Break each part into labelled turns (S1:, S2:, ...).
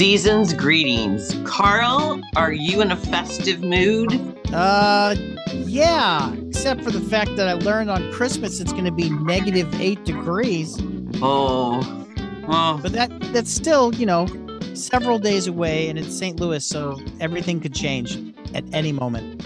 S1: Season's greetings. Carl, are you in a festive mood?
S2: Uh, yeah, except for the fact that I learned on Christmas it's going to be negative eight degrees.
S1: Oh, well,
S2: But that that's still, you know, several days away, and it's St. Louis, so everything could change at any moment.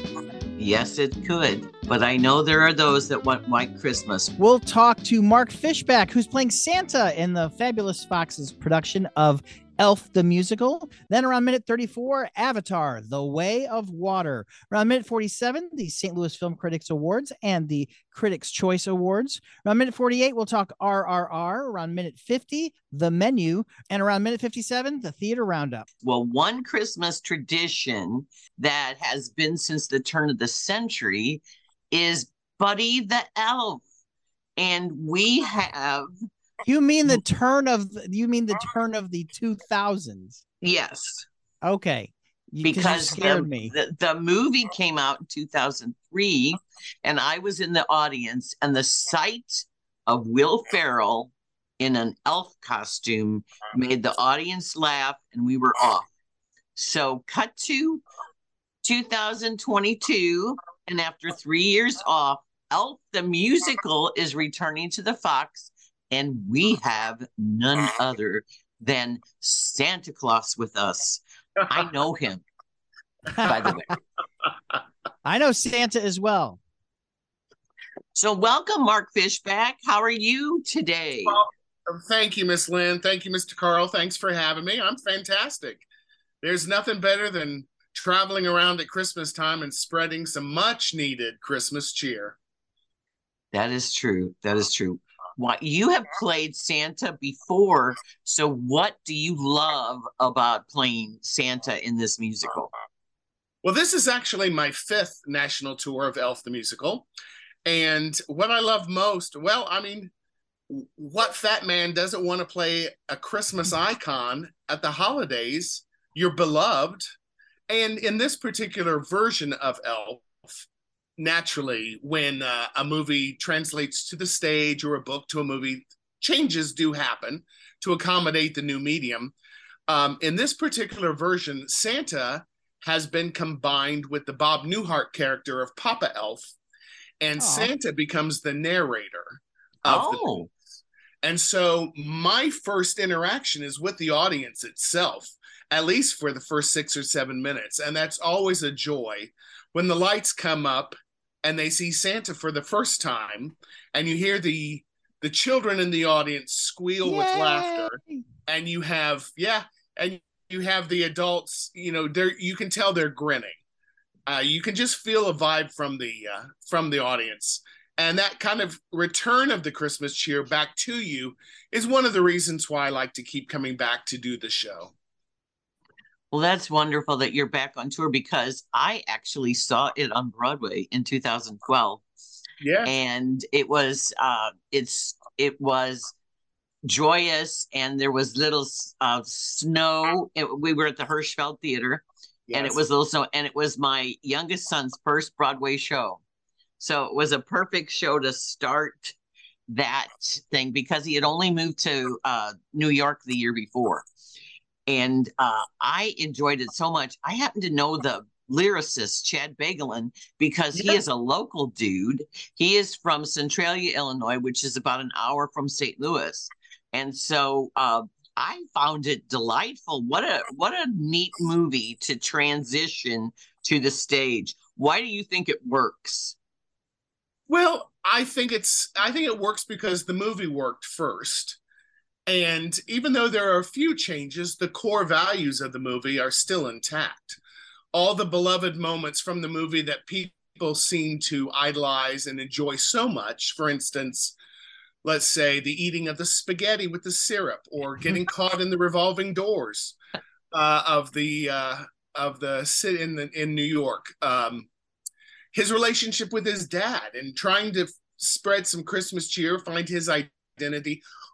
S1: yes, it could. But I know there are those that want white Christmas.
S2: We'll talk to Mark Fishback, who's playing Santa in the Fabulous Foxes production of Elf the Musical. Then around minute 34, Avatar, The Way of Water. Around minute 47, the St. Louis Film Critics Awards and the Critics' Choice Awards. Around minute 48, we'll talk RRR. Around minute 50, The Menu. And around minute 57, the Theater Roundup.
S1: Well, one Christmas tradition that has been since the turn of the century is Buddy the Elf. And we have,
S2: You mean the turn of you mean the turn of the 2000s?
S1: yes,
S2: Okay. You- 'cause scared
S1: the,
S2: me.
S1: The, the movie came out in 2003 and i was in the audience and the sight of will ferrell in an elf costume made the audience laugh and we were off so cut to 2022 and after three years off elf the musical is returning to the fox and we have none other than santa claus with us i know him by the way
S2: I know Santa as well.
S1: So welcome, Mark Fishback. How are you today?
S3: Well, Thank you, Miss Lynn. Thank you, Mr. Carl. Thanks for having me. I'm fantastic. There's nothing better than traveling around at Christmas time and spreading some much needed Christmas cheer.
S1: That is true. That is true. Why you have played Santa before, so what do you love about playing Santa in this musical?
S3: Well, this is actually my fifth national tour of Elf the Musical. And what I love most, well, I mean, what fat man doesn't want to play a Christmas icon at the holidays, your beloved? And in this particular version of Elf, naturally, when uh, a movie translates to the stage or a book to a movie, changes do happen to accommodate the new medium. Um, in this particular version, Santa has been combined with the Bob Newhart character of Papa Elf, and. Santa becomes the narrator of the
S1: Oh,
S3: and so my first interaction is with the audience itself, at least for the first six or seven minutes. And that's always a joy when the lights come up and they see Santa for the first time and you hear the the children in the audience squeal with laughter and you have yeah and you have the adults you know they're you can tell they're grinning. Uh, you can just feel a vibe from the uh, from the audience. And that kind of return of the christmas cheer back to you is one of the reasons why i like to keep coming back to do the show
S1: well, that's wonderful that you're back on tour because I actually saw it on Broadway in 2012.
S3: yeah
S1: and it was uh it's it was joyous and there was little uh snow it, we were at the hirschfeld theater and it
S3: Yes.
S1: was little snow and it was my youngest son's first broadway show so it was a perfect show to start that thing because he had only moved to uh new york the year before and uh i enjoyed it so much i happen to know the lyricist chad Beguelin because he is a local dude he is from Centralia, Illinois, which is about an hour from St. Louis. And so uh, I found it delightful. What a what a neat movie to transition to the stage. Why do you think it works?
S3: Well, I think it's I think it works because the movie worked first. And even though there are a few changes, the core values of the movie are still intact. All the beloved moments from the movie that people seem to idolize and enjoy so much, for instance, let's say the eating of the spaghetti with the syrup or getting caught in the revolving doors uh, of the uh, of the city in the in New York. Um, his relationship with his dad and trying to spread some Christmas cheer, find his identity.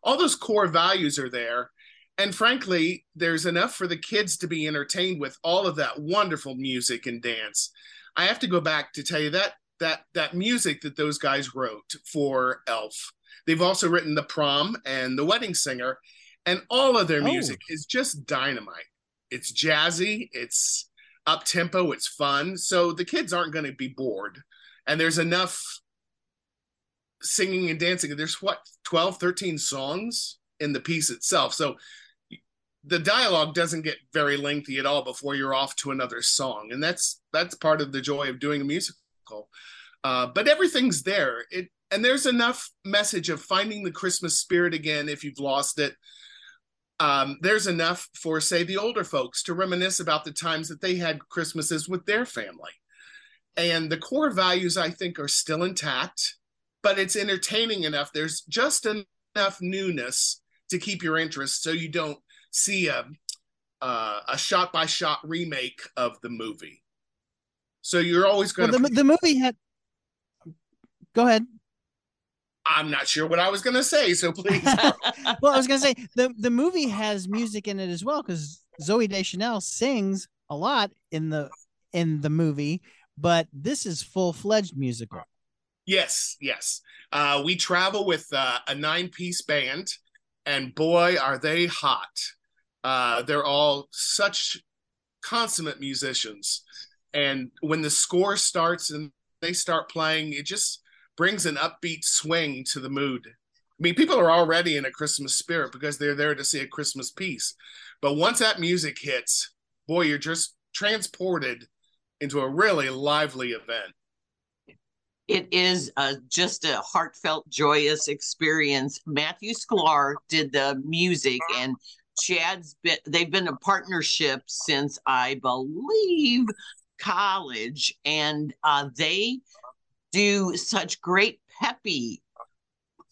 S3: All those core values are there. And frankly, there's enough for the kids to be entertained with all of that wonderful music and dance. I have to go back to tell you that that that music that those guys wrote for Elf. They've also written The Prom and The Wedding Singer, and all of their
S2: Oh.
S3: music is just dynamite. it's jazzy, it's up tempo, it's fun. So the kids aren't going to be bored. And there's enough singing and dancing. There's what 12, 13 songs in the piece itself. So the dialogue doesn't get very lengthy at all before you're off to another song. And that's that's part of the joy of doing a musical. Uh, but everything's there. It and there's enough message of finding the Christmas spirit again if you've lost it. Um, there's enough for, say, the older folks to reminisce about the times that they had Christmases with their family. And the core values, I think, are still intact, but it's entertaining enough. There's just enough newness to keep your interest so you don't see a, uh, a shot by shot remake of the movie. So you're always going
S2: well,
S3: to.
S2: The, the movie had. Go ahead.
S3: I'm not sure what I was going to say, so please.
S2: well, I was going to say the the movie has music in it as well because Zooey Deschanel sings a lot in the in the movie, but this is full fledged musical.
S3: Yes, yes. Uh, we travel with uh, a nine piece band, and boy, are they hot! Uh, they're all such consummate musicians, and when the score starts and they start playing, it just brings an upbeat swing to the mood. I mean, people are already in a Christmas spirit because they're there to see a Christmas piece. But once that music hits, boy, you're just transported into a really lively event.
S1: It is a, just a heartfelt, joyous experience. Matthew Sklar did the music, and Chad's been, they've been a partnership since I believe college, and uh, they do such great peppy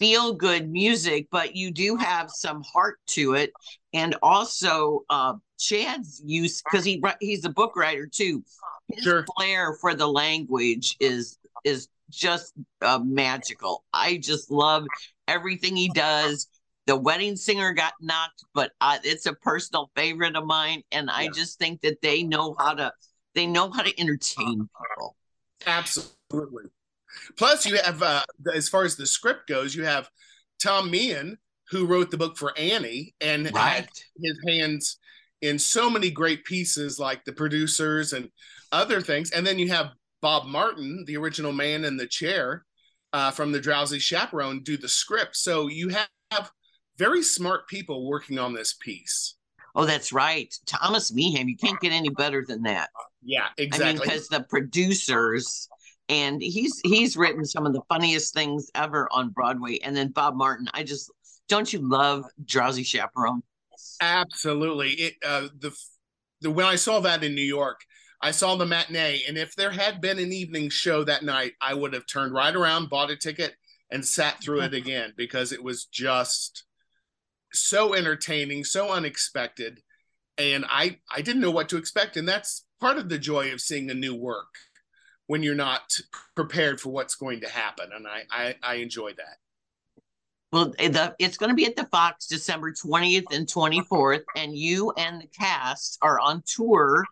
S1: feel good music but you do have some heart to it and also uh chad's use because he he's a book writer too his sure. flair for the language is is just uh, magical i just love everything he does the wedding singer got knocked but uh, it's a personal favorite of mine and yeah. i just think that they know how to they know how to entertain people
S3: absolutely Plus, you have, uh, as far as the script goes, you have Tom Meehan, who wrote the book for Annie and right. had his hands in so many great pieces like the producers and other things. And then you have Bob Martin, the original man in the chair uh, from the Drowsy Chaperone, do the script. So you have very smart people working on this piece.
S1: Oh, that's right. Thomas Meehan. You can't get any better than that.
S3: Yeah, exactly. I mean,
S1: because the producers and he's he's written some of the funniest things ever on Broadway. And then Bob Martin, I just don't you love Drowsy Chaperone?
S3: Absolutely. It uh, the the when I saw that in New York, I saw the matinee, and if there had been an evening show that night, I would have turned right around, bought a ticket, and sat through it again because it was just so entertaining, so unexpected, and I I didn't know what to expect, and that's part of the joy of seeing a new work when you're not prepared for what's going to happen. And I, I, I enjoy that.
S1: Well, eh, the, it's going to be at the Fox December 20th and 24th, and you and the cast are on tour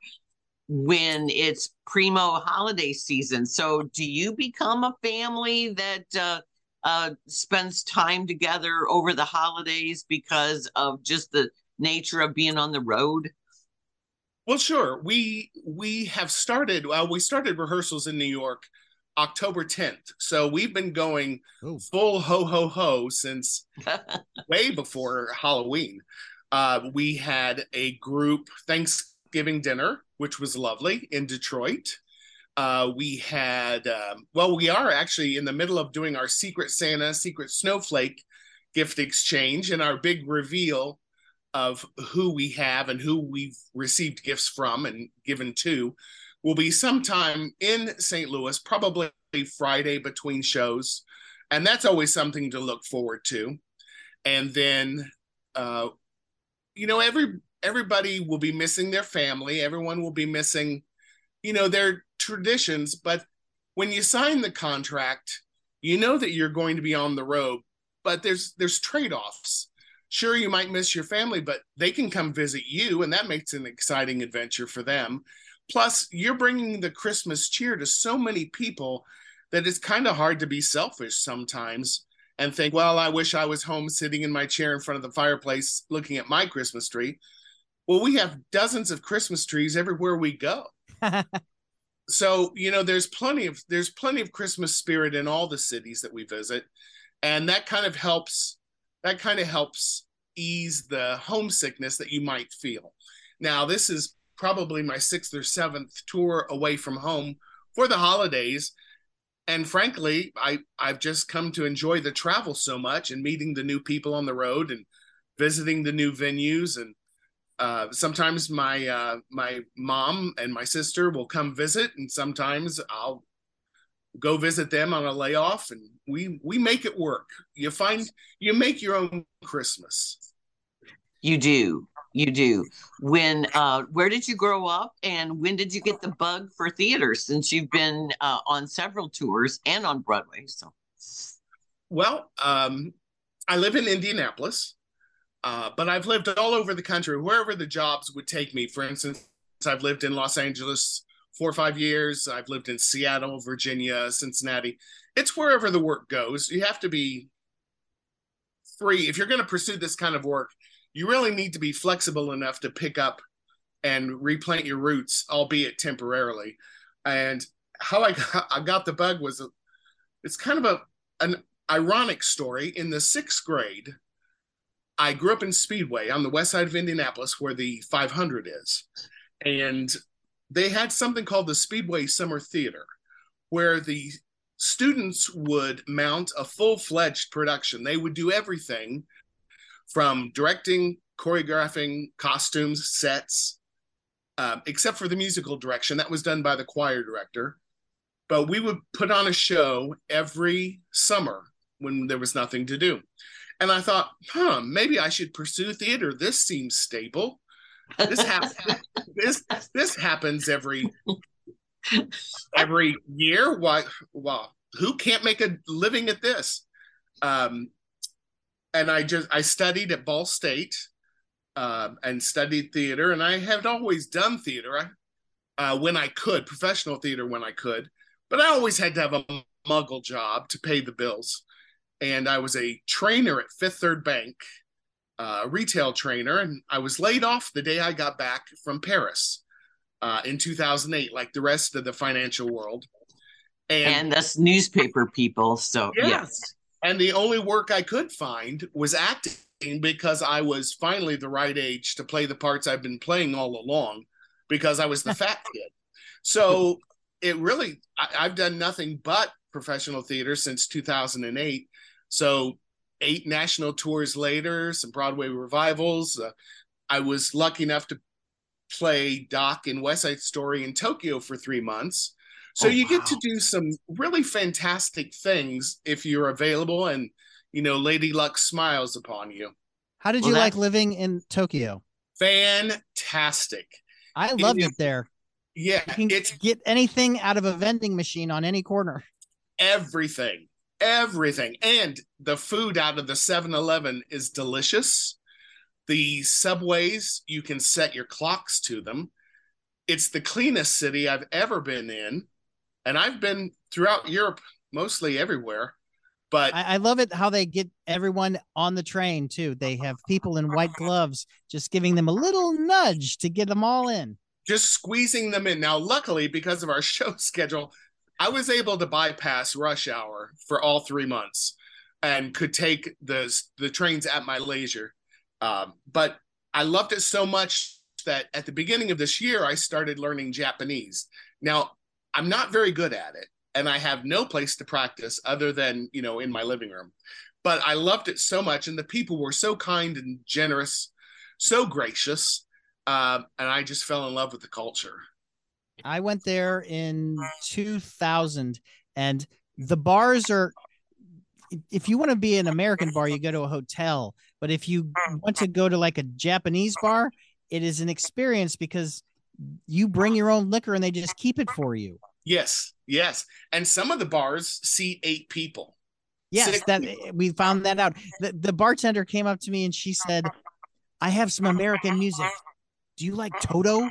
S1: when it's primo holiday season. So, do you become a family that uh, uh, spends time together over the holidays because of just the nature of being on the road?
S3: Well, sure. We we have started. Well, we started rehearsals in New York October 10th. So we've been going Ooh. full ho ho ho since way before Halloween. Uh, we had a group Thanksgiving dinner, which was lovely in Detroit. Uh, we had, um, well, we are actually in the middle of doing our Secret Santa, Secret Snowflake gift exchange and our big reveal of who we have and who we've received gifts from and given to will be sometime in St. Louis, probably Friday between shows. And that's always something to look forward to. And then, uh, you know, every everybody will be missing their family. Everyone will be missing, you know, their traditions. But when you sign the contract, you know that you're going to be on the road. But there's there's trade offs sure you might miss your family but they can come visit you and that makes an exciting adventure for them plus you're bringing the christmas cheer to so many people that it's kind of hard to be selfish sometimes and think well i wish i was home sitting in my chair in front of the fireplace looking at my christmas tree Well, we have dozens of Christmas trees everywhere we go. so you know there's plenty of there's plenty of christmas spirit in all the cities that we visit. And that kind of helps that kind of helps ease the homesickness that you might feel. Now this is probably my sixth or seventh tour away from home for the holidays. And frankly i i've just come to enjoy the travel so much and meeting the new people on the road and visiting the new venues and uh, sometimes my uh, my mom and my sister will come visit, and sometimes I'll go visit them on a layoff, and we we make it work. You find you make your own Christmas.
S1: You do, you do. When uh, where did you grow up, and when did you get the bug for theater? Since you've been uh, on several tours and on Broadway, so.
S3: Well, um, I live in Indianapolis uh, but I've lived all over the country, wherever the jobs would take me. For instance, I've lived in Los Angeles four or five years. I've lived in Seattle, Virginia, Cincinnati. It's wherever the work goes. You have to be free. If you're going to pursue this kind of work, you really need to be flexible enough to pick up and replant your roots, albeit temporarily. And how I got, I got the bug was a, it's kind of a an ironic story. In the sixth grade, I grew up in Speedway on the west side of Indianapolis, where the 500 is. And they had something called the Speedway Summer Theater, where the students would mount a full fledged production. They would do everything from directing, choreographing, costumes, sets, uh, except for the musical direction. That was done by the choir director. But we would put on a show every summer when there was nothing to do. And I thought, huh, maybe I should pursue theater. This seems stable. This happens. this this happens every every year. Why? Well, who can't make a living at this? Um, and I just I studied at Ball State um, and studied theater, and I had always done theater uh, when I could, professional theater when I could, but I always had to have a muggle job to pay the bills and I was a trainer at Fifth Third Bank, uh, a retail trainer, and I was laid off the day I got back from Paris uh, in 2008, like the rest of the financial world.
S1: And, and that's newspaper people. So yes. yes.
S3: And the only work I could find was acting because I was finally the right age to play the parts I've been playing all along because I was the fat kid. So it really, I, I've done nothing but professional theater since 2008 so eight national tours later, some Broadway revivals. Uh, I was lucky enough to play Doc in West Side Story in Tokyo for three months. So oh, you get to do some really fantastic things if you're available and you know Lady Luck smiles upon you.
S2: How did well, you like living in Tokyo?
S3: Fantastic.
S2: I loved it, it there.
S3: Yeah,
S2: you can it's get anything out of a vending machine on any corner.
S3: Everything everything. And the food out of the 7 Eleven is delicious. The subways, you can set your clocks to them. It's the cleanest city I've ever been in. And I've been throughout Europe, mostly everywhere. But
S2: I, I love it how they get everyone on the train too. They have people in white gloves just giving them a little nudge to get them all in
S3: just squeezing them in. Now, luckily, because of our show schedule, I was able to bypass rush hour for all three months and could take the the trains at my leisure. Um, but I loved it so much that at the beginning of this year, I started learning Japanese. Now, I'm not very good at it, and I have no place to practice other than you know in my living room. But I loved it so much, and the people were so kind and generous, so gracious, uh, and I just fell in love with the culture.
S2: I went there in 2000 and the bars are if you want to be an American bar, you go to a hotel. But if you want to go to like a Japanese bar, it is an experience because you bring your own liquor and they just keep it for you.
S3: Yes, yes. And some of the bars seat eight people.
S2: Yes, Six that people. we found that out. The, the bartender came up to me and she said, I have some American music. Do you like Toto?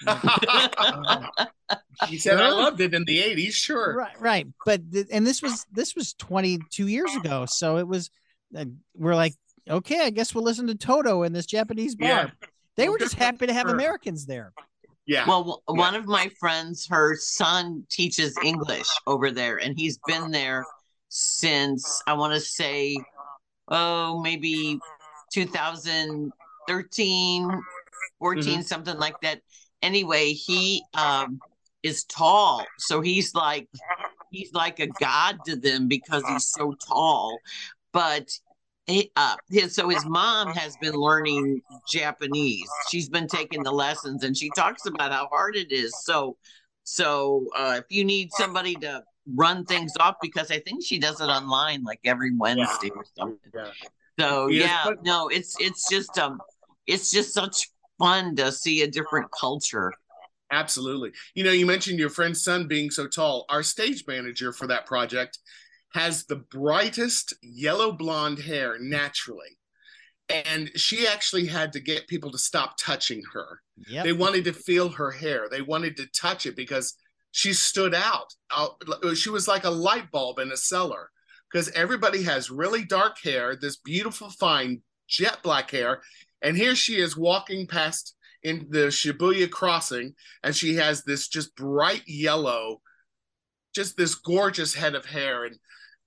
S3: he said I loved it in the 80s, sure.
S2: Right, right. But and this was this was 22 years ago, so it was uh, we're like, okay, I guess we'll listen to Toto in this Japanese bar. Yeah. They were just happy to have
S3: for her.
S2: Americans there.
S3: Yeah.
S1: Well, w- one of my friends, her son teaches English over there, and he's been there since I want to say, oh, maybe 2013, 14, something like that. Anyway, he um, is tall, so he's like he's like a god to them because he's so tall. But he, uh, his so his mom has been learning Japanese. She's been taking the lessons, and she talks about how hard it is. So, so uh, if you need somebody to run things off, because I think she does it online like every Wednesday or something.
S3: yeah.
S1: So
S3: Yes,
S1: yeah, no, it's it's just um, it's just such fun to see a different culture.
S3: Absolutely. You know, you mentioned your friend's son being so tall. Our stage manager for that project has the brightest yellow blonde hair naturally. And she actually had to get people to stop touching her.
S2: Yep.
S3: They wanted to feel her hair, they wanted to touch it because she stood out. Uh, She was like a light bulb in a cellar because everybody has really dark hair, this beautiful, fine jet black hair. And here she is walking past in the Shibuya crossing, and she has this just bright yellow, just this gorgeous head of hair. And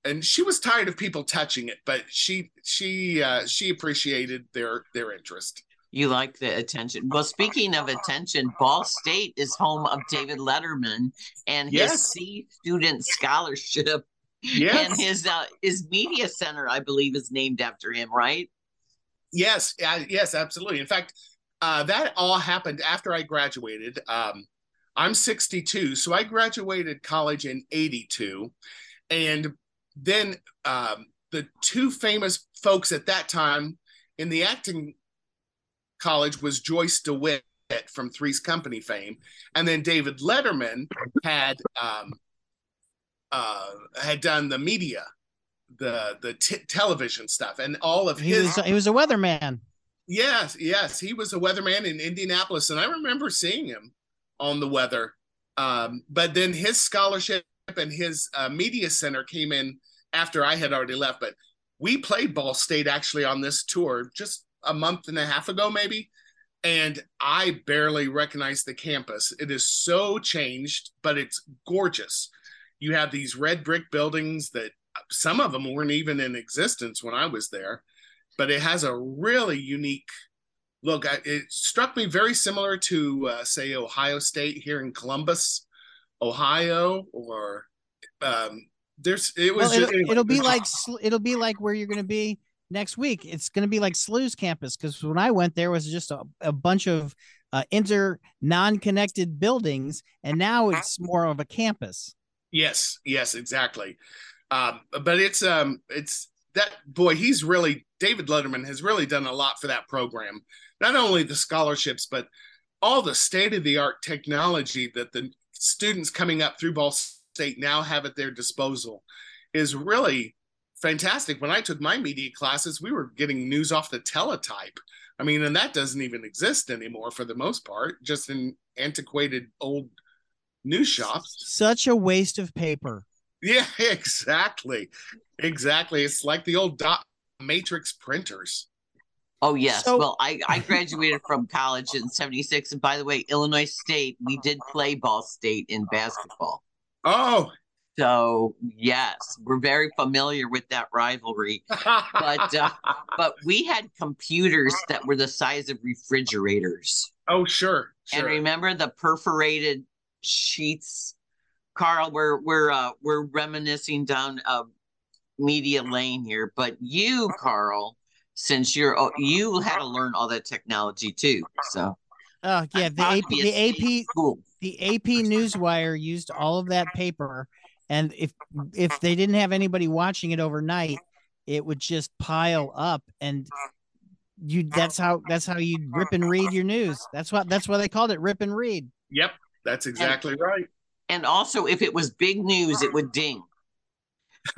S3: and she was tired of people touching it, but she she uh, she appreciated their their interest.
S1: You like the attention. Well, speaking of attention, Ball State is home of David Letterman and his
S3: Yes.
S1: C student scholarship
S3: Yes,
S1: and his uh, his media center, I believe, is named after him, right?
S3: Yes, uh, yes, absolutely. In fact, uh, that all happened after I graduated. Um, I'm 62, so I graduated college in 82. And then um, the two famous folks at that time in the acting college was Joyce DeWitt from Three's Company fame, and then David Letterman had um, uh, had done the media, the the t- television stuff, and all of
S2: He
S3: his
S2: was he was a weatherman.
S3: Yes, yes, he was a weatherman in Indianapolis, and I remember seeing him on the weather. Um, but then his scholarship and his uh, media center came in after I had already left. But we played Ball State actually on this tour just a month and a half ago, maybe, and I barely recognize the campus. It is so changed, but it's gorgeous. You have these red brick buildings that some of them weren't even in existence when I was there but it has a really unique look. I, it struck me very similar to, uh, say, Ohio State here in Columbus, Ohio, or um, there's. It was.
S2: Well,
S3: just,
S2: it'll, it'll be like it'll be like where you're going to be next week. It's going to be like SLU's campus because when I went there was just a, a bunch of uh, inter non-connected buildings, and now it's more of a campus.
S3: Yes, yes, exactly. Um, but it's um, it's that boy. He's really David Letterman has really done a lot for that program. Not only the scholarships, but all the state of the art technology that the students coming up through Ball State now have at their disposal is really fantastic. When I took my media classes, we were getting news off the teletype. I mean, and that doesn't even exist anymore for the most part, just in antiquated old news shops.
S2: Such a waste of paper.
S3: Yeah, exactly. Exactly. It's like the old dot matrix printers.
S1: Oh yes.
S2: So-
S1: well, I I graduated from college in '76, and by the way, Illinois State, we did play Ball State in basketball.
S3: Oh,
S1: So yes, we're very familiar with that rivalry. But, uh, But we had computers that were the size of refrigerators.
S3: oh, sure,
S1: And remember the perforated sheets, Carl. We're we're uh, we're reminiscing down uh, media lane here, but you, Carl, since you're oh, you had to learn all that technology too. So
S2: Oh yeah, the AP the AP
S1: state school.
S2: the AP Newswire used all of that paper, and if if they didn't have anybody watching it overnight, it would just pile up, and you that's how that's how you rip and read your news. That's what that's why they called it rip and read.
S3: Yep, that's exactly right.
S1: And also, if it was big news, it would ding.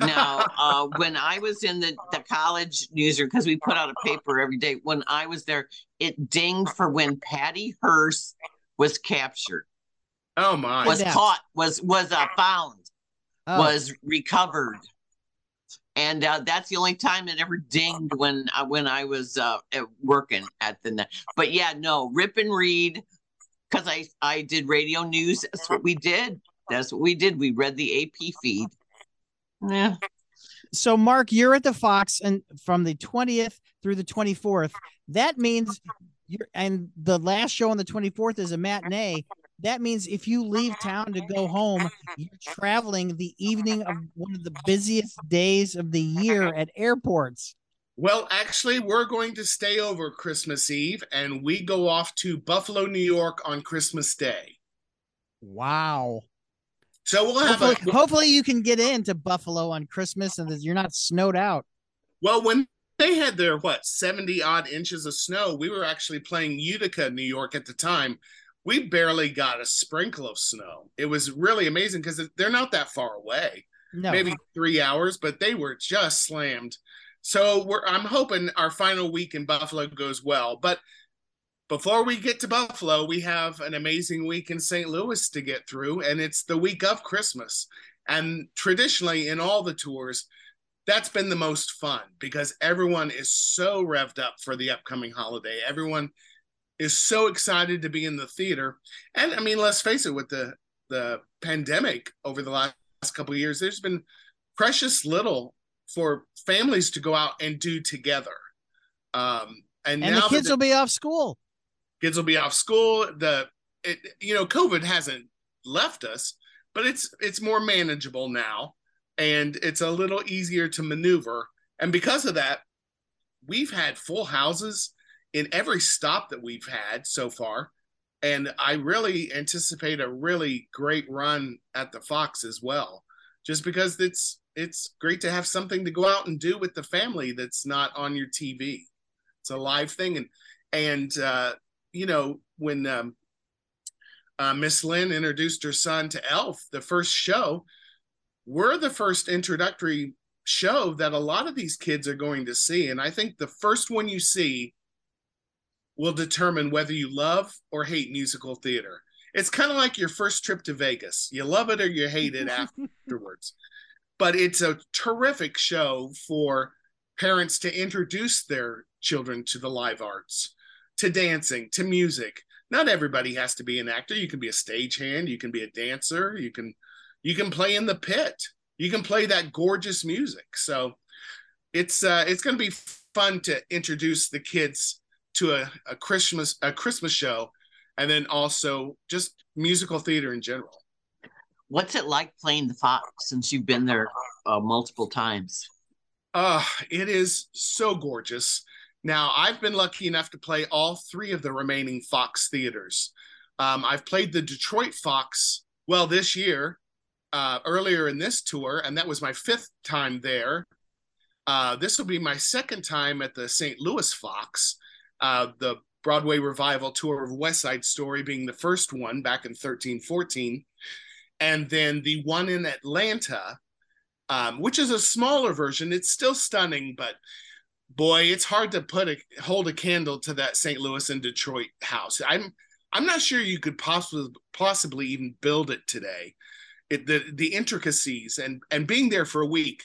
S1: Now, uh, when I was in the, the college newsroom, because we put out a paper every day, when I was there, it dinged for when Patty Hearst was captured,
S3: Oh my.
S1: was
S2: Kidnapped.
S1: caught, was was uh, found,
S2: Oh,
S1: was recovered. and uh, that's the only time it ever dinged when uh, when I was uh, working at the. net. But yeah, no, rip and read because I I did radio news. That's what we did. That's what we did. We read the AP feed. Yeah.
S2: So Mark, you're at the Fox and from the 20th through the 24th. That means you're and the last show on the 24th is a matinee. That means if you leave town to go home, you're traveling the evening of one of the busiest days of the year at airports.
S3: Well, actually, we're going to stay over Christmas Eve and we go off to Buffalo, New York on Christmas Day.
S2: Wow.
S3: So we'll have
S2: hopefully, a, hopefully you can get into Buffalo on Christmas and you're not snowed out.
S3: Well, when they had their what 70 odd inches of snow, we were actually playing Utica, New York at the time. We barely got a sprinkle of snow. It was really amazing because they're not that far away. No. Maybe three hours, but they were just slammed so I'm hoping our final week in Buffalo goes well. But before we get to Buffalo, we have an amazing week in St. Louis to get through, and it's the week of Christmas. And traditionally, in all the tours, that's been the most fun because everyone is so revved up for the upcoming holiday. Everyone is so excited to be in the theater. And I mean, let's face it, with the the pandemic over the last couple years, there's been precious little for families to go out and do together. Um, and,
S2: and
S3: now
S2: the kids the, will be off school.
S3: Kids will be off school. The it, you know COVID hasn't left us, but it's it's more manageable now, and it's a little easier to maneuver. And because of that, we've had full houses in every stop that we've had so far. And I really anticipate a really great run at the Fox as well, just because it's it's great to have something to go out and do with the family that's not on your TV. It's a live thing, and and uh, you know when um, uh, Miss Lynn introduced her son to Elf, the first show, we're the first introductory show that a lot of these kids are going to see, and I think the first one you see will determine whether you love or hate musical theater. It's kind of like your first trip to Vegas. You love it or you hate it afterwards but it's a terrific show for parents to introduce their children to the live arts, to dancing, to music. Not everybody has to be an actor. You can be a stagehand, you can be a dancer, you can you can play in the pit. You can play that gorgeous music. So it's uh it's going to be fun to introduce the kids to a, a Christmas a Christmas show and then also just musical theater in general.
S1: What's it like playing the Fox since you've been there uh, multiple times?
S3: Uh, it is so gorgeous. Now, I've been lucky enough to play all three of the remaining Fox theaters. Um, I've played the Detroit Fox, well, this year, uh, earlier in this tour, and that was my fifth time there. Uh, this will be my second time at the St. Louis Fox, uh, the Broadway revival tour of West Side Story being the first one back in 13 14 and then the one in Atlanta, um, which is a smaller version. It's still stunning, but boy, it's hard to put a hold a candle to that St. Louis and Detroit house. I'm I'm not sure you could possibly possibly even build it today. It, the the intricacies and and being there for a week,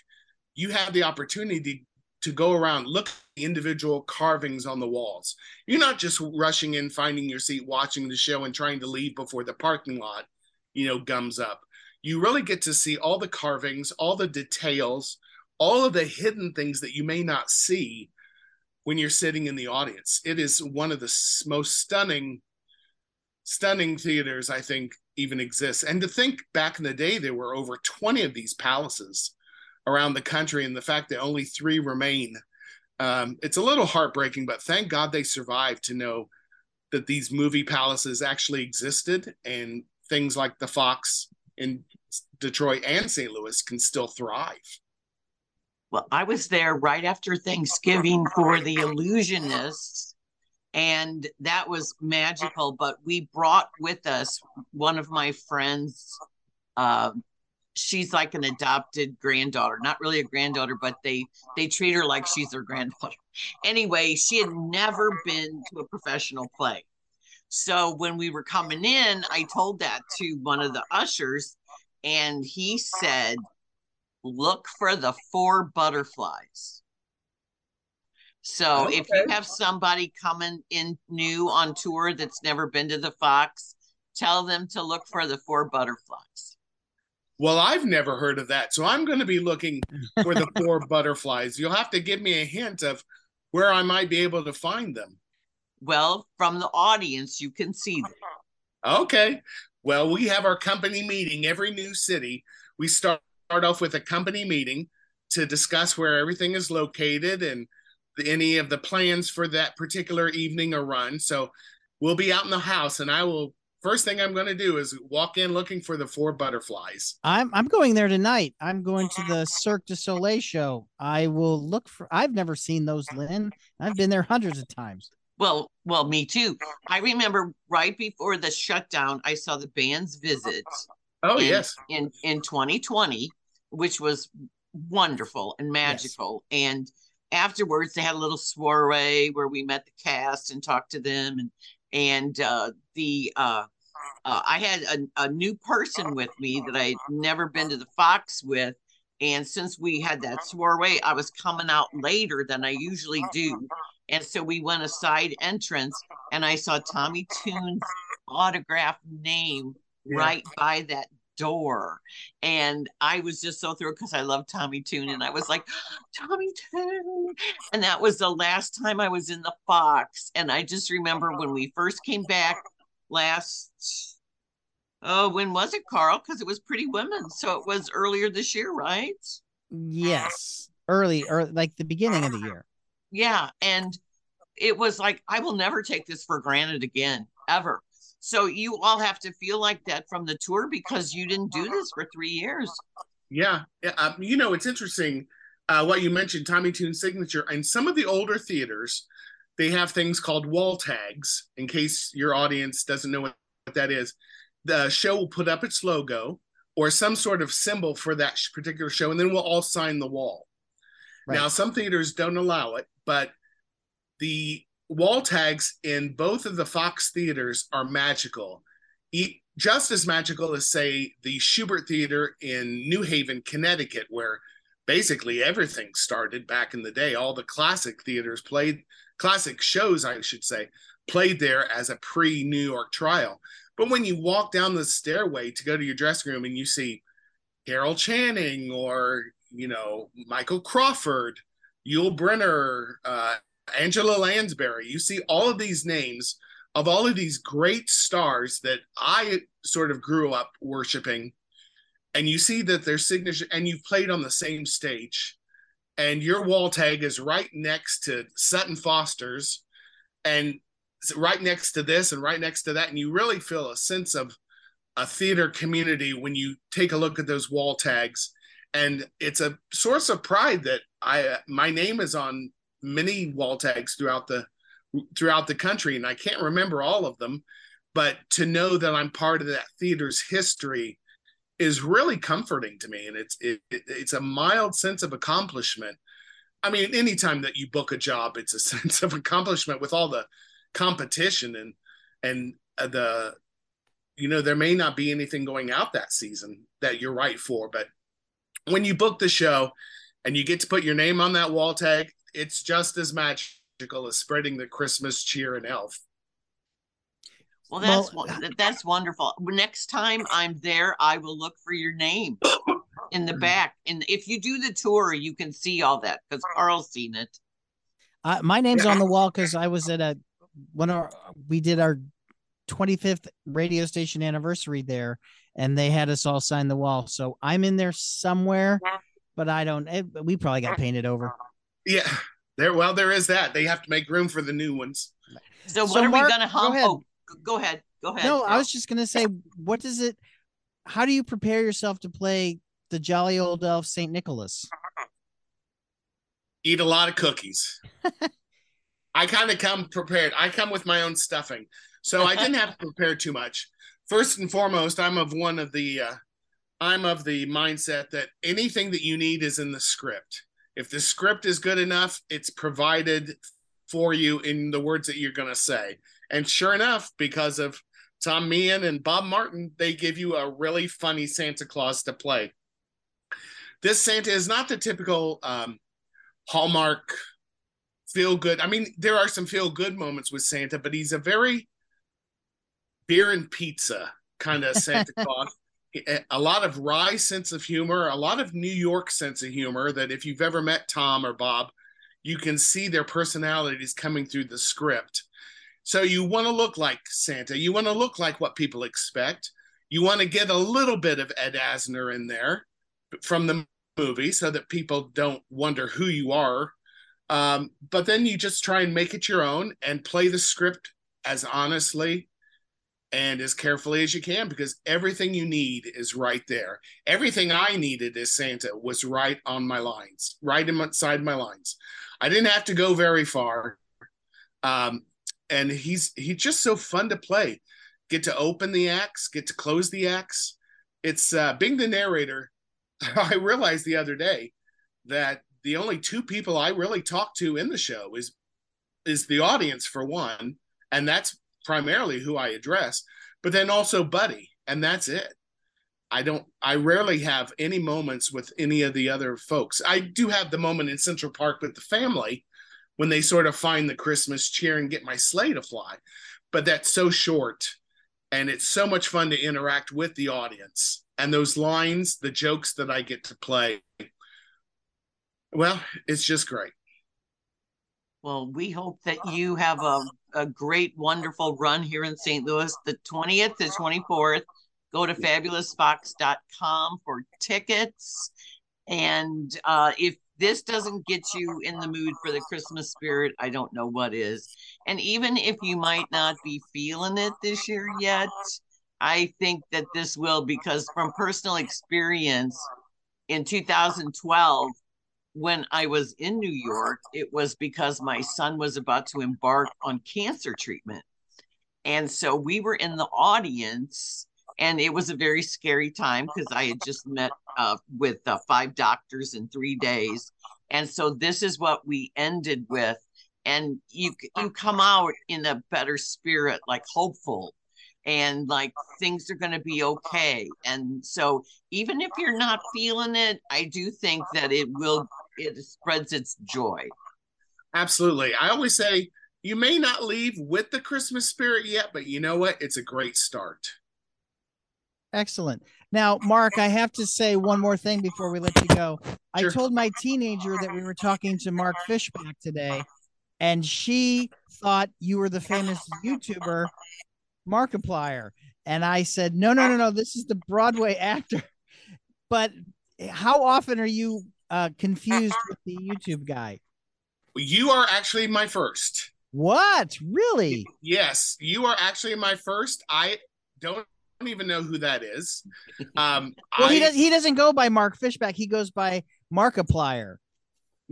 S3: you have the opportunity to go around look at the individual carvings on the walls. You're not just rushing in, finding your seat, watching the show, and trying to leave before the parking lot you know, gums up. You really get to see all the carvings, all the details, all of the hidden things that you may not see when you're sitting in the audience. It is one of the most stunning, stunning theaters I think even exists. And to think back in the day, there were over 20 of these palaces around the country, and the fact that only three remain. Um, it's a little heartbreaking, but thank God they survived to know that these movie palaces actually existed and things like the Fox in Detroit and St. Louis can still thrive.
S1: Well, I was there right after Thanksgiving for the Illusionists, and that was magical. But we brought with us one of my friends. Uh, she's like an adopted granddaughter, not really a granddaughter, but they they treat her like she's their granddaughter. Anyway, she had never been to a professional play. So when we were coming in, I told that to one of the ushers, and he said, look for the four butterflies. So
S3: Okay.
S1: if you have somebody coming in new on tour that's never been to the Fox, tell them to look for the four butterflies.
S3: Well, I've never heard of that. So I'm going to be looking for the four butterflies. You'll have to give me a hint of where I might be able to find them.
S1: Well, from the audience, you can see them.
S3: Okay. Well, we have our company meeting every new city. We start, start off with a company meeting to discuss where everything is located and the, any of the plans for that particular evening or run. So we'll be out in the house, and I will. First thing I'm going to do is walk in looking for the four butterflies.
S2: I'm I'm going there tonight. I'm going to the Cirque du Soleil show. I will look for. I've never seen those, Lynn. I've been there hundreds of times.
S1: Well, well, me too. I remember right before the shutdown, I saw the band's visit
S3: Oh
S1: in,
S3: yes,
S1: in in 2020, which was wonderful and magical. And afterwards, they had a little soiree where we met the cast and talked to them, and and uh, the uh, uh, I had a, a new person with me that I'd never been to the Fox with. And since we had that soiree, I was coming out later than I usually do. And so we went a side entrance and I saw Tommy Tune's autograph name
S3: Yeah.
S1: right by that door. And I was just so thrilled because I love Tommy Tune. And I was like, Tommy Tune. And that was the last time I was in the Fox. And I just remember when we first came back last, oh, when was it, Carl? Because it was Pretty Women. So it was earlier this year, right?
S2: Yes, early or like the beginning of the year.
S1: Yeah. And it was like, I will never take this for granted again, ever. So you all have to feel like that from the tour because you didn't do this for three years.
S3: yeah. Um, you know, it's interesting uh, what you mentioned, Tommy Tune's signature, and some of the older theaters. They have things called wall tags. In case your audience doesn't know what that is, the show will put up its logo or some sort of symbol for that particular show, and then we'll all sign the wall.
S2: Right.
S3: Now, some theaters don't allow it, but the wall tags in both of the Fox theaters are magical. E- just as magical as, say, the Shubert Theater in New Haven, Connecticut, where basically everything started back in the day. All the classic theaters played, classic shows, I should say, played there as a pre New York trial. But when you walk down the stairway to go to your dressing room and you see Carol Channing or, you know, Michael Crawford, Yul Brynner, uh, Angela Lansbury, you see all of these names of all of these great stars that I sort of grew up worshiping. And you see that their signature, and you've played on the same stage, and your wall tag is right next to Sutton Foster's, and right next to this, and right next to that. And you really feel a sense of a theater community when you take a look at those wall tags. And it's a source of pride that I my name is on many wall tags throughout the throughout the country, and I can't remember all of them, but to know that I'm part of that theater's history is really comforting to me, and it's it, it, it's a mild sense of accomplishment. I mean, anytime that you book a job, it's a sense of accomplishment with all the competition and and uh, the you know there may not be anything going out that season that you're right for, but when you book the show and you get to put your name on that wall tag, it's just as magical as spreading the Christmas cheer and elf.
S1: Well, that's
S2: Well,
S1: that's wonderful. Next time I'm there, I will look for your name in the back. And if you do the tour, you can see all that because Carl's seen it.
S2: Uh, my name's on the wall because I was at a one of our, we did our 25th radio station anniversary there, and they had us all sign the wall. So I'm in there somewhere, but I don't. Eh, it, we probably got painted over.
S3: Yeah, there. Well, there is that. They have to make room for the new ones.
S1: So what
S2: So,
S1: are
S2: Mark,
S1: we gonna
S2: go ahead.
S1: Oh, go ahead. Go ahead.
S2: No, I was just gonna say, what does it? How do you prepare yourself to play the jolly old elf Saint Nicholas?
S3: Eat a lot of cookies. I kind of come prepared. I come with my own stuffing, so I didn't have to prepare too much. First and foremost, I'm of one of the. Uh, I'm of the mindset that anything that you need is in the script. If the script is good enough, it's provided for you in the words that you're going to say. And sure enough, because of Tom Meehan and Bob Martin, they give you a really funny Santa Claus to play. this Santa is not the typical um, Hallmark feel good. I mean, there are some feel good moments with Santa, but he's a very beer and pizza kind of Santa Claus. A lot of wry sense of humor, a lot of New York sense of humor that if you've ever met Tom or Bob, you can see their personalities coming through the script. So you want to look like Santa. You want to look like what people expect. You want to get a little bit of Ed Asner in there from the movie so that people don't wonder who you are. Um, but then you just try and make it your own and play the script as honestly and as carefully as you can because everything you need is right there. Everything I needed as Santa was right on my lines, right inside my lines. I didn't have to go very far. Um, and he's he's just so fun to play. Get to open the acts, get to close the acts. It's uh, being the narrator I realized the other day that the only two people I really talk to in the show is is the audience for one, and that's primarily who I address, but then also Buddy, and that's it. I don't I rarely have any moments with any of the other folks. I do have the moment in Central Park with the family when they sort of find the Christmas cheer and get my sleigh to fly. But that's so short and it's so much fun to interact with the audience and those lines, the jokes that I get to play. Well, it's just great.
S1: Well, we hope that you have a, a great, wonderful run here in St. Louis, the 20th to 24th. Go to fabulousfox.com for tickets. And uh, if this doesn't get you in the mood for the Christmas spirit, I don't know what is. And even if you might not be feeling it this year yet, I think that this will because from personal experience in 2012 when I was in New York, it was because my son was about to embark on cancer treatment. And so we were in the audience and it was a very scary time because I had just met uh, with uh, five doctors in three days, and so this is what we ended with. And you you come out in a better spirit, like hopeful, and like things are going to be okay. And so even if you're not feeling it, I do think that it will it spreads its joy.
S3: Absolutely, I always say you may not leave with the Christmas spirit yet, but you know what? It's a great start.
S2: Excellent. Now, Mark, I have to say one more thing before we let you go. Sure. I told my teenager that we were talking to Mark Fischbach today, and she thought you were the famous YouTuber Markiplier. And I said, no, no, no, no, this is the Broadway actor. But how often are you uh, confused with the YouTube guy?
S3: You are actually my first.
S2: What? Really?
S3: Yes, you are actually my first. I don't even know who that is. Um,
S2: well, I, he does. He doesn't go by Mark Fishback. He goes by Markiplier.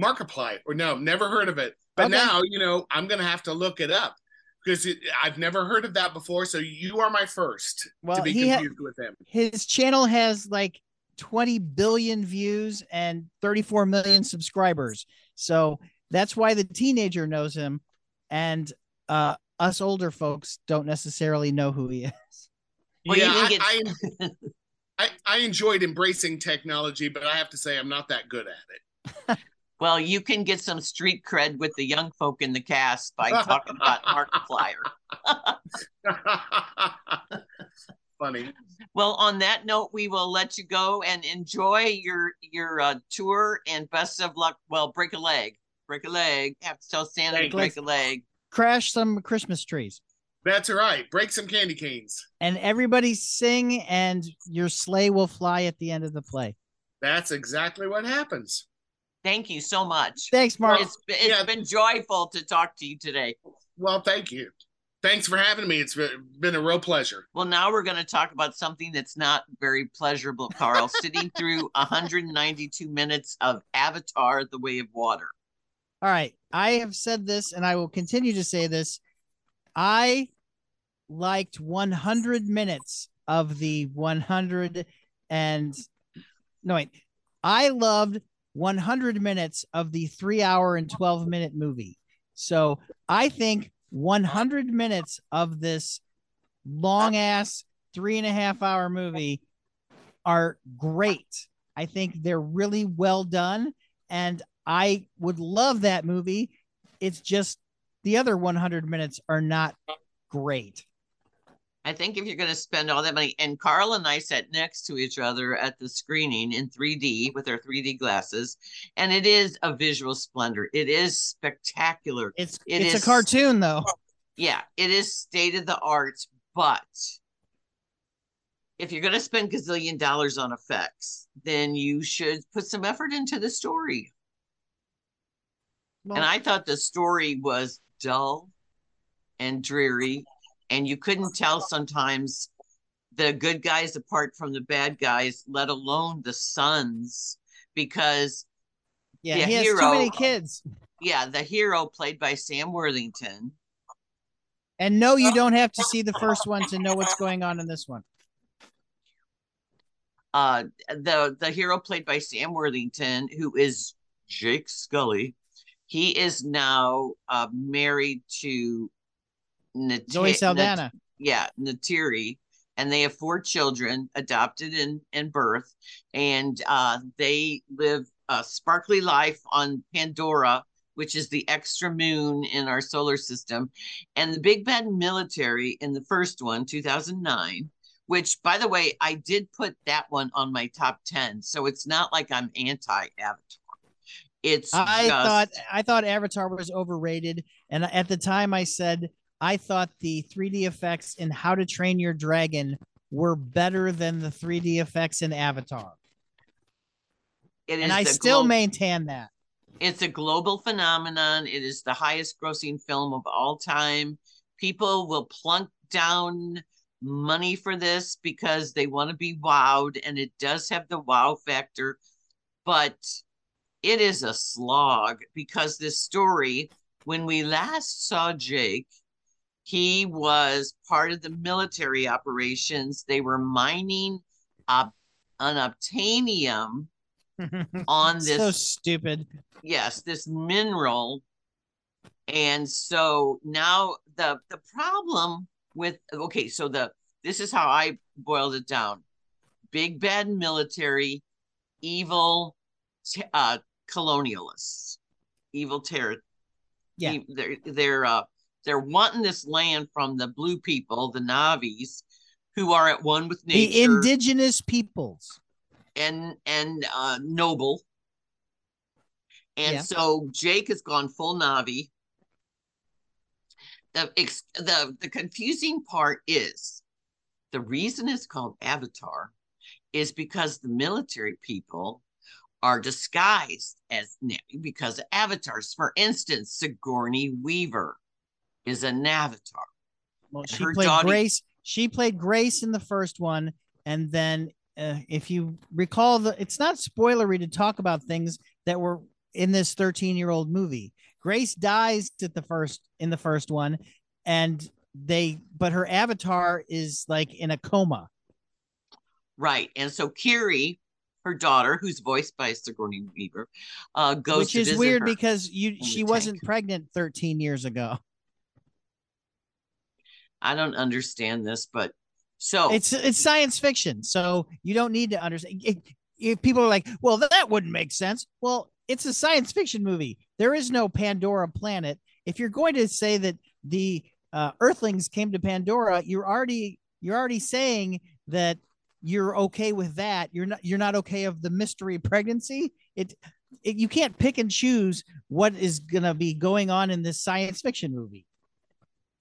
S3: Markiplier, or no, never heard of it. But okay. now you know I'm gonna have to look it up because it, I've never heard of that before. So you are my first well, to be confused ha- with him.
S2: His channel has like 20 billion views and 34 million subscribers. So that's why the teenager knows him, and uh, us older folks don't necessarily know who he is.
S3: Well, yeah, I, I, I, I enjoyed embracing technology, but I have to say I'm not that good at
S1: it. well, you can get some street cred with the young folk in the cast by talking about Markiplier.
S3: Funny.
S1: Well, on that note, we will let you go and enjoy your your uh, tour and best of luck. Well, break a leg, break a leg. Have to tell Santa to break a leg.
S2: Crash some Christmas trees.
S3: That's right. Break some candy canes.
S2: And everybody sing, and your sleigh will fly at the end of the play.
S3: That's exactly what happens.
S1: Thank you so much.
S2: Thanks, Mark.
S1: It's, it's yeah. been joyful to talk to you today.
S3: Well, thank you. Thanks for having me. It's been a real pleasure.
S1: Well, now we're going to talk about something that's not very pleasurable, Carl. Sitting through 192 minutes of Avatar The Way of Water.
S2: All right. I have said this and I will continue to say this. I liked 100 minutes of the 100 and no wait i loved 100 minutes of the three hour and 12 minute movie so i think 100 minutes of this long ass three and a half hour movie are great I think they're really well done, and I would love that movie. It's just the other 100 minutes are not great.
S1: I think if you're going to spend all that money, and Carl and I sat next to each other at the screening in 3D with our 3D glasses, and it is a visual splendor. It is spectacular.
S2: It's
S1: It
S2: it's
S1: is-
S2: a cartoon though.
S1: Yeah, it is state of the art, but if you're going to spend gazillion dollars on effects, then you should put some effort into the story.
S2: Well,
S1: and I thought the story was dull and dreary, and you couldn't tell sometimes the good guys apart from the bad guys, let alone the sons, because
S2: yeah,
S1: the
S2: he has too many kids.
S1: yeah, the hero played by Sam Worthington.
S2: And no, you don't have to see the first one to know what's going on in this one.
S1: Uh, the the hero played by Sam Worthington, who is Jake Sully, he is now uh, married to Nat-
S2: Zoe
S1: Nat-
S2: Saldana.
S1: yeah, Neytiri, and they have four children adopted in in birth, and uh, they live a sparkly life on Pandora, which is the extra moon in our solar system, and the Big Bad Military in the first one, two thousand nine. Which, by the way, I did put that one on my top ten, so it's not like I'm anti Avatar. It's
S2: I
S1: just,
S2: thought I thought Avatar was overrated, and at the time I said I thought the 3D effects in How to Train Your Dragon were better than the 3D effects in Avatar,
S1: it is
S2: and I still
S1: glo-
S2: maintain that.
S1: it's a global phenomenon. It is the highest grossing film of all time. People will plunk down money for this because they want to be wowed, and it does have the wow factor, but it is a slog because this story, when we last saw Jake, he was part of the military operations. They were mining up an obtainium on this
S2: so stupid.
S1: yes this mineral and so now the the problem with okay so the this is how i boiled it down big bad military evil te- uh colonialists evil terror
S2: Yeah.
S1: E- they're they're uh they're wanting this land from the blue people the navis who are at one with nature
S2: The indigenous peoples.
S1: and and uh noble and
S2: Yeah.
S1: so jake has gone full navi the ex- the the confusing part is the reason it's called avatar is because the military people are disguised as Navi because of avatars for instance sigourney weaver is an avatar
S2: Well, she played
S1: daughter-
S2: Grace. She played Grace in the first one, and then uh, if you recall, the it's not spoilery to talk about things that were in this 13 year old movie. Grace dies at the first in the first one, and they but her avatar is like in a coma.
S1: right and so kiri her daughter who's voiced by sigourney weaver uh goes to
S2: which
S1: is
S2: weird because you she wasn't pregnant 13 years ago.
S1: I don't understand this, but so
S2: It's it's science fiction, so you don't need to understand. If, people are like, "Well, that wouldn't make sense," well, it's a science fiction movie. There is no Pandora planet. If you're going to say that the uh, Earthlings came to Pandora, you're already you're already saying that you're okay with that. You're not you're not okay of the mystery pregnancy. It, it you can't pick and choose what is gonna be going on in this science fiction movie.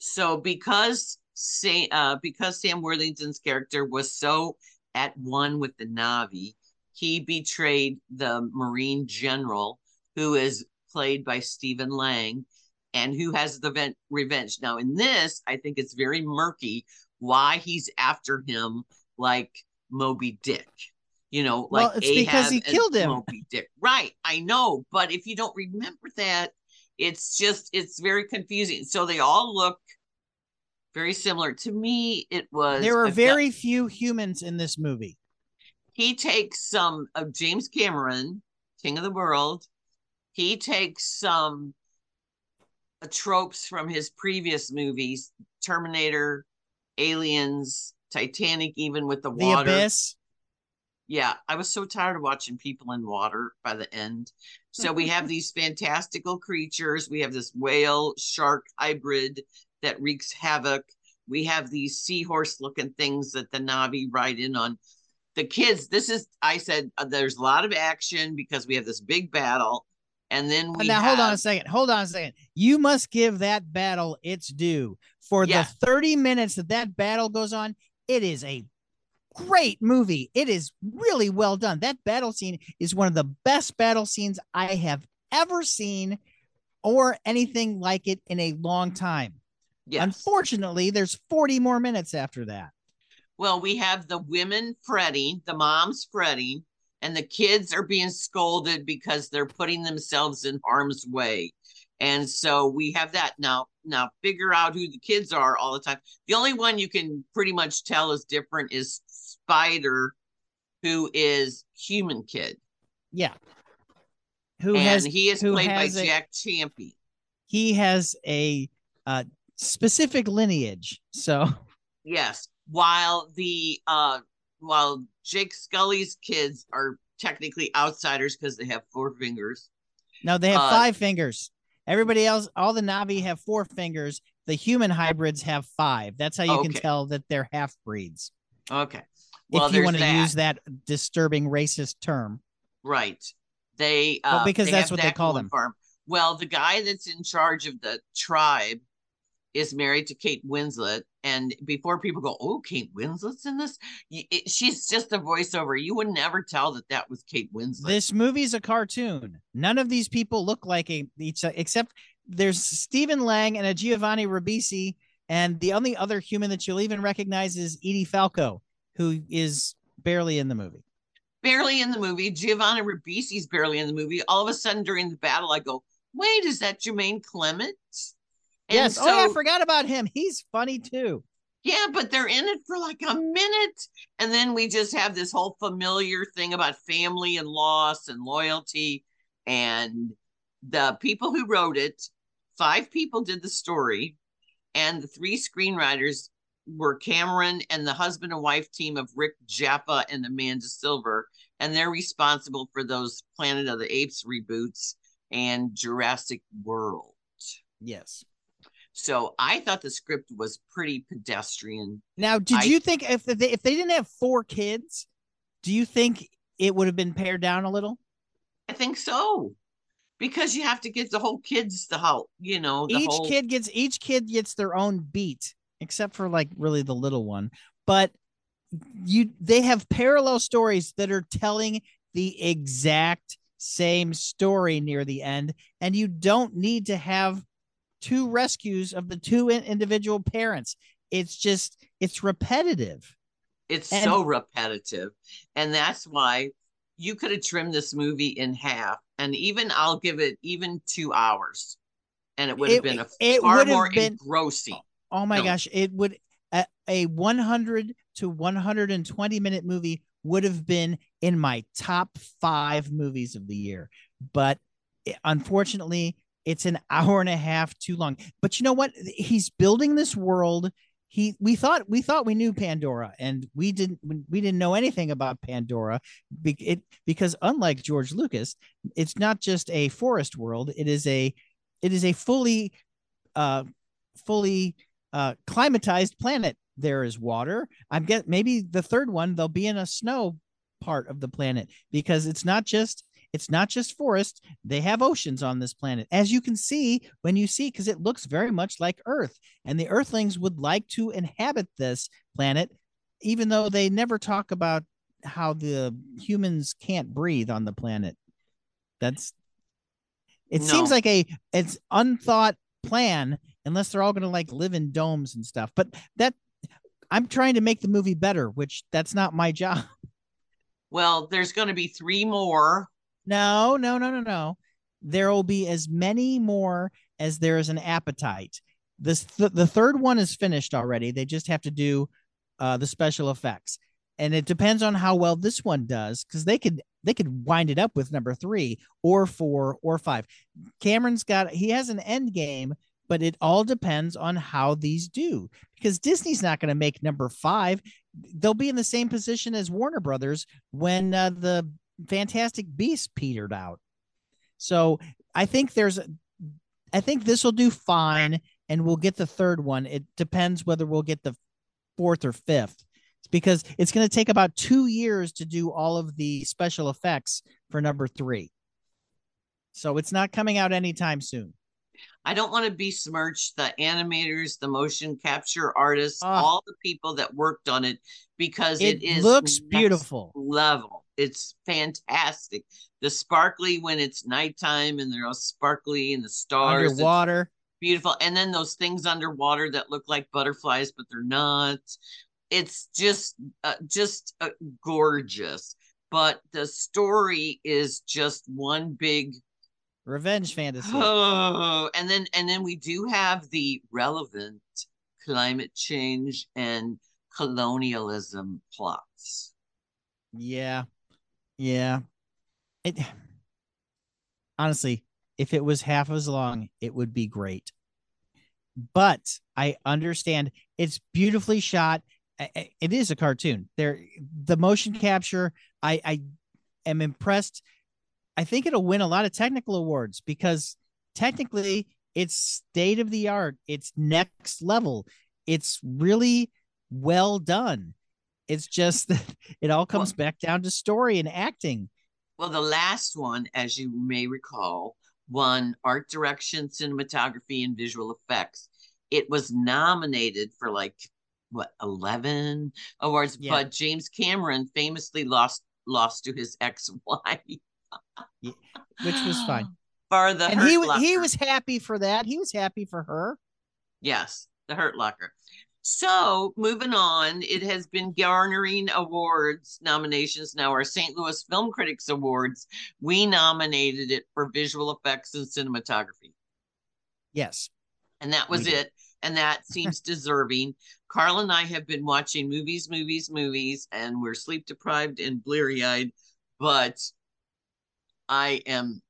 S1: So because Sam, uh, because Sam Worthington's character was so at one with the Navi, he betrayed the Marine general who is played by Stephen Lang, and who has the vent- revenge. Now, in this, I think it's very murky why he's after him like Moby Dick. You know,
S2: Well,
S1: like
S2: it's because he
S1: and
S2: killed him.
S1: Moby Dick. Right, I know, but if you don't remember that, it's just it's very confusing. So they all look very similar. To me, it was
S2: There are very few humans in this movie.
S1: he takes some of James Cameron, King of the World. He takes some tropes from his previous movies, Terminator, Aliens, Titanic, even with the
S2: The
S1: water.
S2: Abyss.
S1: Yeah, I was so tired of watching people in water by the end. So we have these fantastical creatures. We have this whale shark hybrid that wreaks havoc. We have these seahorse looking things that the Navi ride in on. The kids, this is, I said, uh, there's a lot of action because we have this big battle. And then we
S2: now
S1: have,
S2: hold on a second. Hold on a second. You must give that battle its due. For
S1: Yeah.
S2: the 30 minutes that that battle goes on, it is a great movie. It is really well done. That battle scene is one of the best battle scenes I have ever seen or anything like it in a long time.
S1: Yes.
S2: Unfortunately, there's 40 more minutes after that.
S1: Well, we have the women fretting, the moms fretting, and the kids are being scolded because they're putting themselves in harm's way. And so we have that now. Now figure out who the kids are all the time. The only one you can pretty much tell is different is Spider, who is human kid,
S2: Yeah. Who
S1: and
S2: has
S1: he is played by
S2: a-
S1: Jack Champy.
S2: he has a uh, specific lineage. So
S1: Yes, while the uh, while Jake Sully's kids are technically outsiders because they have four fingers.
S2: No, they have
S1: Uh,
S2: five fingers. Everybody else, all the Navi have four fingers. The human hybrids have five. That's how you can tell that they're half breeds.
S1: Okay. Well,
S2: if you want to use that disturbing racist term.
S1: Right. They uh
S2: Well, because
S1: they
S2: that's what they call them.
S1: Well, the guy that's in charge of the tribe is married to Kate Winslet, and before people go, "Oh, Kate Winslet's in this," it, she's just a voiceover. You would never tell that that was Kate Winslet.
S2: This movie's a cartoon. None of these people look like a, each except there's Stephen Lang and a Giovanni Ribisi, and the only other human that you'll even recognize is Edie Falco, who is barely in the movie.
S1: barely in the movie. Giovanni Ribisi's barely in the movie. All of a sudden, during the battle, I go, "Wait, is that Jemaine Clement?" And
S2: yes.
S1: Oh, so,
S2: oh, I forgot about him. He's funny too.
S1: Yeah, but they're in it for like a minute. And then we just have this whole familiar thing about family and loss and loyalty. And the people who wrote it, five people did the story, and the three screenwriters were Cameron and the husband and wife team of Rick Jaffa and Amanda Silver. And they're responsible for those Planet of the Apes reboots and Jurassic World.
S2: Yes.
S1: So I thought the script was pretty pedestrian.
S2: Now, did
S1: I-
S2: you think if they if they didn't have four kids, do you think it would have been pared down a little?
S1: I think so. Because you have to get the whole kids the whole, you know, the
S2: each
S1: whole
S2: kid gets each kid gets their own beat, except for like really the little one. But you they have parallel stories that are telling the exact same story near the end, and you don't need to have two rescues of the two individual parents. It's just it's repetitive.
S1: it's
S2: and-
S1: so repetitive. And that's why you could have trimmed this movie in half. And even I'll give it even two hours. And it would have been a
S2: it
S1: far more
S2: been-
S1: engrossing.
S2: Oh my
S1: No.
S2: gosh, it would a, a 100 to 120 minute movie would have been in my top 5 movies of the year. But it- unfortunately, it's an hour and a half too long. But you know what? He's building this world. He we thought we thought we knew Pandora and we didn't we didn't know anything about Pandora be, it, because unlike George Lucas, it's not just a forest world, it is a it is a fully uh fully uh climatized planet. There is water. I'm get maybe the third one they'll be in a snow part of the planet because it's not just it's not just forest. They have oceans on this planet as you can see when you see because it looks very much like earth and the earthlings would like to inhabit this planet even though they never talk about how the humans can't breathe on the planet. That's it seems like a it's unthought plan unless they're all going to like live in domes and stuff but that i'm trying to make the movie better which that's not my job.
S1: Well, there's going to be three more.
S2: no no no no no. There will be as many more as there is an appetite. This th- the third one is finished already. They just have to do uh the special effects. And it depends on how well this one does because they could they could wind it up with number three or four or five. Cameron's got he has an end game but it all depends on how these do because Disney's not going to make number five. They'll be in the same position as Warner Brothers when uh, the Fantastic Beasts petered out. So I think there's, I think this will do fine, and we'll get the third one. It depends whether we'll get the fourth or fifth because it's going to take about two years to do all of the special effects for number three. So it's not coming out anytime soon.
S1: I don't want to besmirch the animators, the motion capture artists, oh. all the people that worked on it because it, it is
S2: looks beautiful
S1: level. It's fantastic. The sparkly when it's nighttime and they're all sparkly and the stars
S2: underwater.
S1: Beautiful. And then those things underwater that look like butterflies, but they're not. It's just uh, just uh, gorgeous. But the story is just one big
S2: revenge fantasy.
S1: Oh, and then and then we do have the relevant climate change and colonialism plots.
S2: Yeah. Yeah. It honestly, if it was half as long, it would be great. But I understand it's beautifully shot. It is a cartoon. There the motion capture, I I am impressed I think it'll win a lot of technical awards because technically it's state of the art, it's next level, it's really well done. It's just that it all comes well, back down to story and acting.
S1: Well, the last one, as you may recall, won art direction, cinematography, and visual effects. It was nominated for like what 11 awards, yeah. but James Cameron famously lost lost to his ex-wife
S2: which was fine.
S1: For the
S2: and he locker. he was happy for that. He was happy for her.
S1: Yes, the Hurt Locker. So moving on, it has been garnering awards nominations now. Our St. Louis Film Critics Awards, we nominated it for visual effects and cinematography.
S2: Yes,
S1: and that was it. And that seems deserving. Carl and I have been watching movies, movies, movies, and we're sleep deprived and bleary eyed. But I am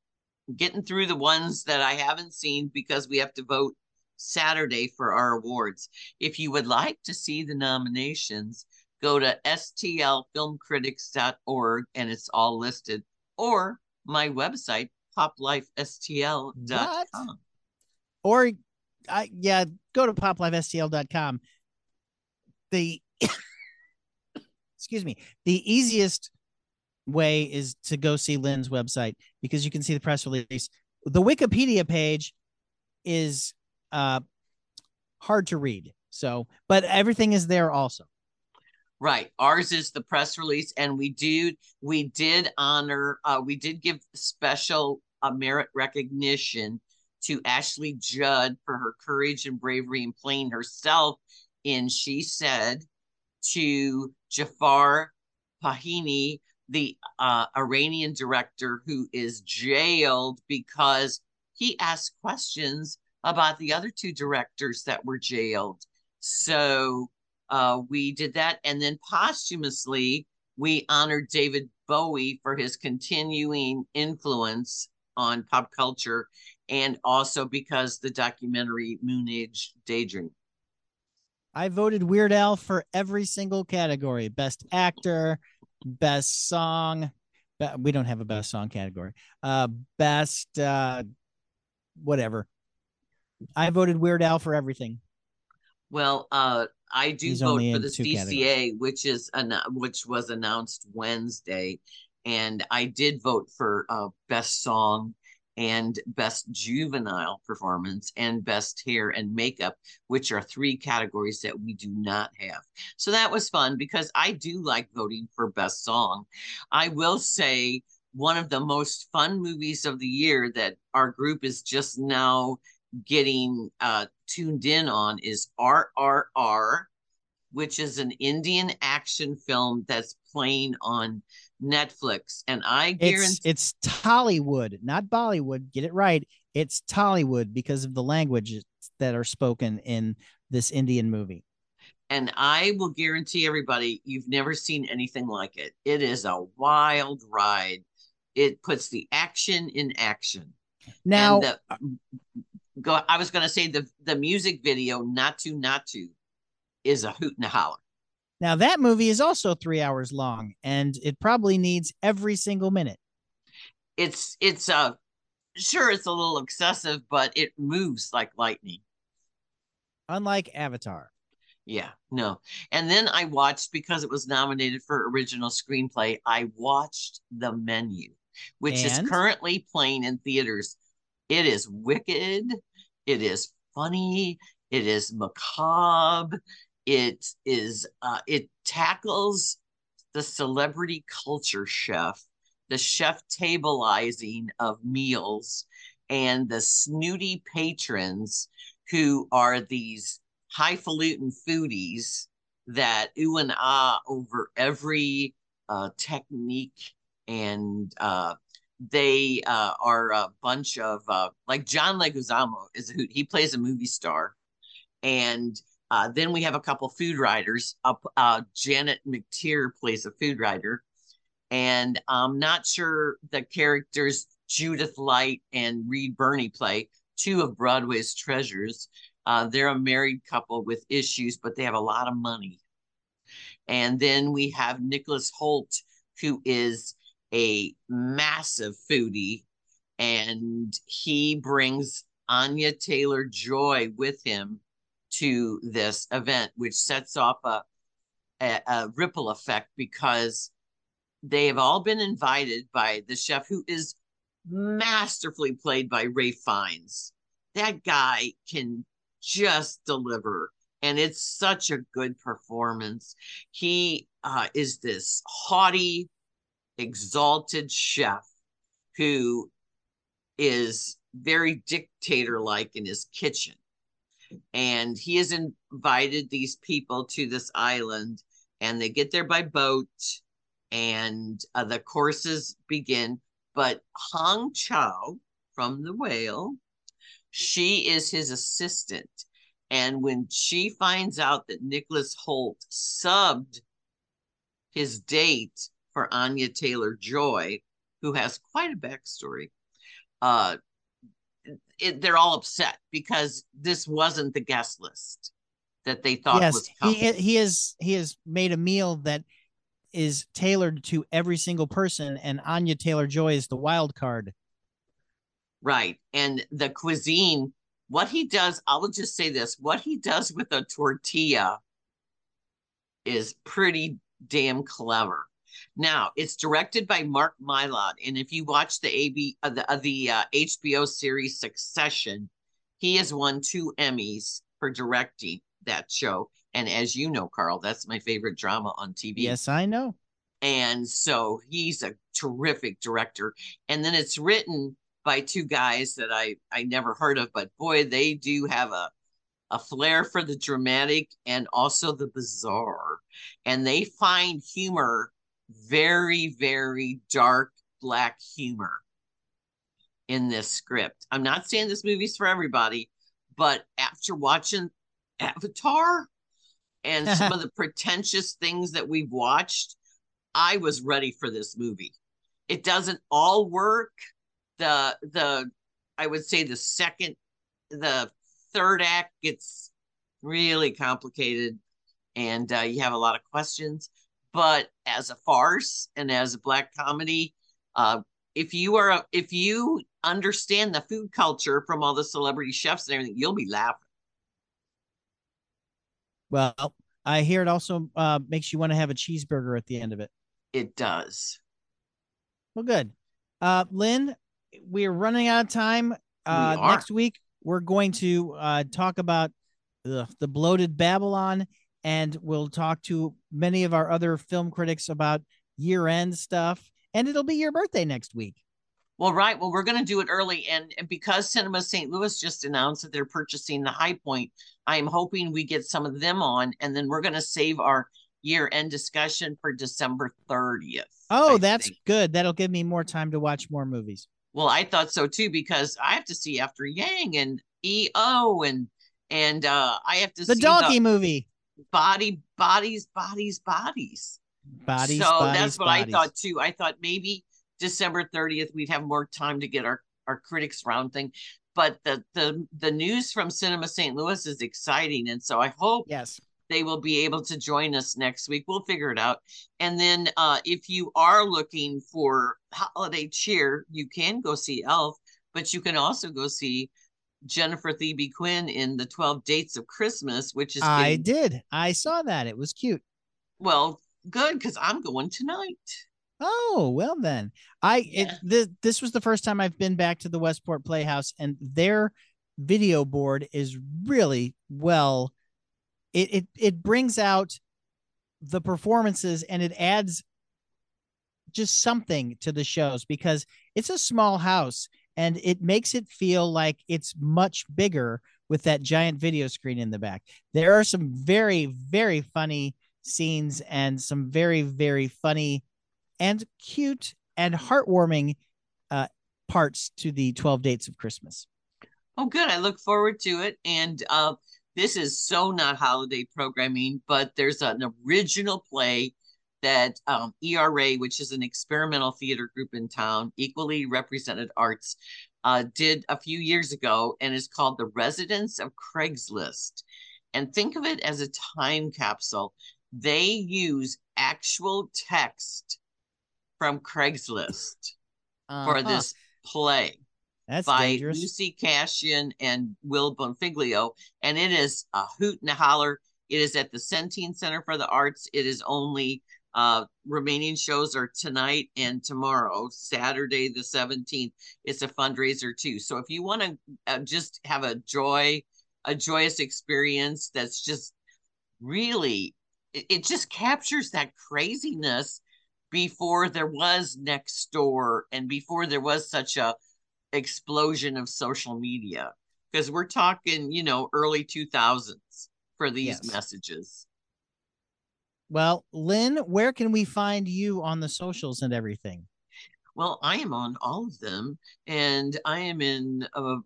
S1: getting through the ones that I haven't seen because we have to vote Saturday for our awards. If you would like to see the nominations, go to stlfilmcritics.org and it's all listed, or my website, poplifestl.com.
S2: Or, I, yeah, go to poplifestl.com. The, excuse me, the easiest way is to go see Lynn's website because you can see the press release. The Wikipedia page is uh hard to read. So, but everything is there also.
S1: Right. Ours is the press release and we do we did honor uh we did give special uh, merit recognition to Ashley Judd for her courage and bravery in playing herself in She Said to Jafar Panahi the uh, Iranian director who is jailed because he asked questions about the other two directors that were jailed. So uh, we did that. And then posthumously, we honored David Bowie for his continuing influence on pop culture and also because the documentary Moon Age Daydream.
S2: I voted Weird Al for every single category best actor, best song. We don't have a best song category. Uh, best uh, whatever. I voted Weird Al for everything.
S1: Well, uh, I do He's vote for the CCA, which is an, which was announced Wednesday, and I did vote for uh, best song and best juvenile performance and best hair and makeup, which are three categories that we do not have. So that was fun because I do like voting for best song. I will say one of the most fun movies of the year that our group is just now getting uh, tuned in on is RRR, which is an Indian action film that's playing on Netflix, and I guarantee
S2: it's, it's Tollywood, not Bollywood. Get it right. It's Tollywood because of the languages that are spoken in this Indian movie.
S1: And I will guarantee everybody you've never seen anything like it. It is a wild ride. It puts the action in action.
S2: Now, the,
S1: go. I was going to say the the music video "Naatu Naatu" is a hoot and a holler.
S2: Now that movie is also three hours long, and it probably needs every single minute.
S1: It's it's uh sure it's a little excessive, but it moves like lightning.
S2: Unlike Avatar.
S1: Yeah, no. And then I watched because it was nominated for original screenplay. I watched The Menu, which
S2: And?
S1: is currently playing in theaters. It is wicked. It is funny. It is macabre. It is uh it tackles the celebrity culture chef, the chef tableizing of meals, and the snooty patrons who are these highfalutin foodies that ooh and ah over every uh, technique. And uh, they uh, are a bunch of uh, like John Leguizamo is who he plays a movie star, and uh, then we have a couple food writers. Up, uh, Janet McTeer plays a food writer, and I'm not sure the characters Judith Light and Reed Birney play two of Broadway's treasures. Uh, they're a married couple with issues, but they have a lot of money. And then we have Nicholas Hoult, who is a massive foodie, and he brings Anya Taylor Joy with him to this event, which sets off a, a, a ripple effect because they have all been invited by the chef, who is masterfully played by Ralph Fiennes. That guy can just deliver and it's such a good performance he uh, is this haughty exalted chef who is very dictator like in his kitchen and he has invited these people to this island and they get there by boat and uh, the courses begin but Hong Chau from the whale she is his assistant. And when she finds out that Nicholas Hoult subbed his date for Anya Taylor Joy, who has quite a backstory, uh, it, they're all upset because this wasn't the guest list that they thought
S2: yes,
S1: was coming.
S2: he he is he has made a meal that is tailored to every single person, and Anya Taylor Joy is the wild card.
S1: Right. And the cuisine, what he does, I will just say this what he does with a tortilla is pretty damn clever. Now, it's directed by Mark Mylod. And if you watch the AB, uh, the, uh, the uh, HBO series Succession, he has won two Emmys for directing that show. And as you know, Carl, that's my favorite drama on TV.
S2: Yes, I know.
S1: And so he's a terrific director. And then it's written by two guys that I I never heard of, but boy, they do have a a flair for the dramatic and also the bizarre. And they find humor very, very dark black humor in this script. I'm not saying this movie's for everybody, but after watching Avatar and some of the pretentious things that we've watched, I was ready for this movie. It doesn't all work the the I would say the second the third act gets really complicated and uh, you have a lot of questions but as a farce and as a black comedy uh, if you are a, if you understand the food culture from all the celebrity chefs and everything you'll be laughing
S2: Well, I hear it also uh, makes you want to have a cheeseburger at the end of it.
S1: it does
S2: Well, good. Uh, Lynn, we're running out of time. Uh,
S1: are.
S2: next week, we're going to uh, talk about the, the bloated Babylon, and we'll talk to many of our other film critics about year end stuff. And it'll be your birthday next week.
S1: Well, right. Well, we're going to do it early. And, and because Cinema St. Louis just announced that they're purchasing the High Point, I am hoping we get some of them on. And then we're going to save our year end discussion for December 30th.
S2: Oh,
S1: I
S2: that's
S1: think.
S2: good. That'll give me more time to watch more movies.
S1: Well, I thought so too, because I have to see After Yang and EO and, and uh, I have to
S2: The
S1: see
S2: donkey movie.
S1: Body, bodies, bodies, bodies.
S2: Bodies.
S1: so
S2: bodies,
S1: that's what
S2: bodies.
S1: I thought too. I thought maybe December 30th we'd have more time to get our our critics round thing. but the the the news from Cinema St. Louis is exciting, and so I hope
S2: yes
S1: they will be able to join us next week. We'll figure it out. And then uh, if you are looking for holiday cheer, you can go see Elf, but you can also go see Jennifer Theby Quinn in the 12 Dates of Christmas, which is
S2: I did. I saw that. It was cute.
S1: Well, good because I'm going tonight.
S2: Oh, well then. I yeah. it, this, this was the first time I've been back to the Westport Playhouse and their video board is really well it it it brings out the performances and it adds just something to the shows because it's a small house and it makes it feel like it's much bigger with that giant video screen in the back. There are some very very funny scenes and some very very funny and cute and heartwarming uh, parts to the 12 dates of Christmas.
S1: Oh good, I look forward to it and uh this is so not holiday programming, but there's an original play that um, ERA, which is an experimental theater group in town, equally represented arts, uh, did a few years ago and is called The Residents of Craigslist. And think of it as a time capsule. They use actual text from Craigslist uh-huh. for this play.
S2: That's
S1: by
S2: dangerous.
S1: Lucy Cashion and Will Bonfiglio, and it is a hoot and a holler. It is at the Centene Center for the Arts. It is only uh, remaining shows are tonight and tomorrow, Saturday the 17th. It's a fundraiser too. So if you want to uh, just have a joy, a joyous experience that's just really, it, it just captures that craziness before there was next door and before there was such a explosion of social media because we're talking, you know, early 2000s for these yes. messages.
S2: Well, Lynn, where can we find you on the socials and everything?
S1: Well, I am on all of them, and I am in uh,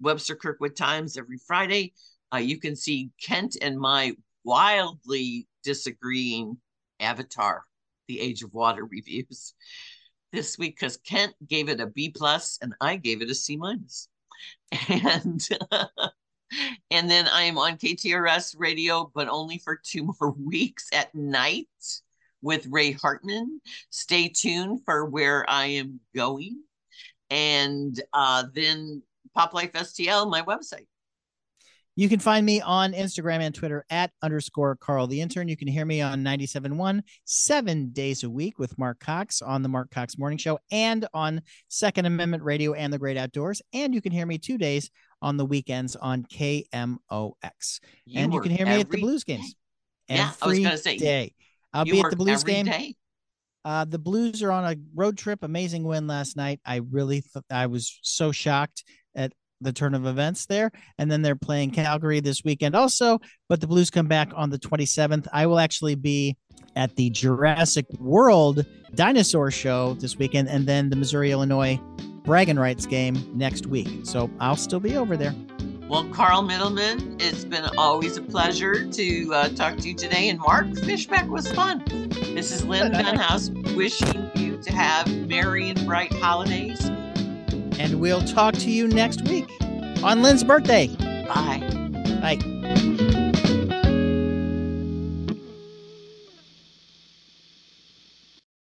S1: Webster Kirkwood Times every Friday. Uh, you can see Kent and my wildly disagreeing Avatar, The Age of Water reviews this week because Kent gave it a B plus and I gave it a C minus. And and then I am on KTRS radio, but only for two more weeks at night with Ray Hartman. Stay tuned for where I am going. And uh, then Pop Life STL, my website.
S2: You can find me on Instagram and Twitter at underscore Carl the Intern. You can hear me on 97.1 seven days a week with Mark Cox on the Mark Cox Morning Show and on Second Amendment Radio and the Great Outdoors. And you can hear me two days on the weekends on KMOX. You and you can hear me at the Blues games.
S1: Yeah, I was going to say.
S2: Day. I'll be at the Blues game. Day? Uh, the Blues are on a road trip. Amazing win last night. I really, th- I was so shocked at the turn of events there. And then they're playing Calgary this weekend also, but the Blues come back on the 27th. I will actually be at the Jurassic World Dinosaur Show this weekend and then the Missouri Illinois Bragging Rights game next week. So I'll still be over there.
S1: Well, Carl Middleman, it's been always a pleasure to uh, talk to you today. And Mark Fishback was fun. This is Lynn Venhaus wishing you to have merry and bright holidays
S2: and we'll talk to you next week on Lynn's birthday.
S1: Bye.
S2: Bye.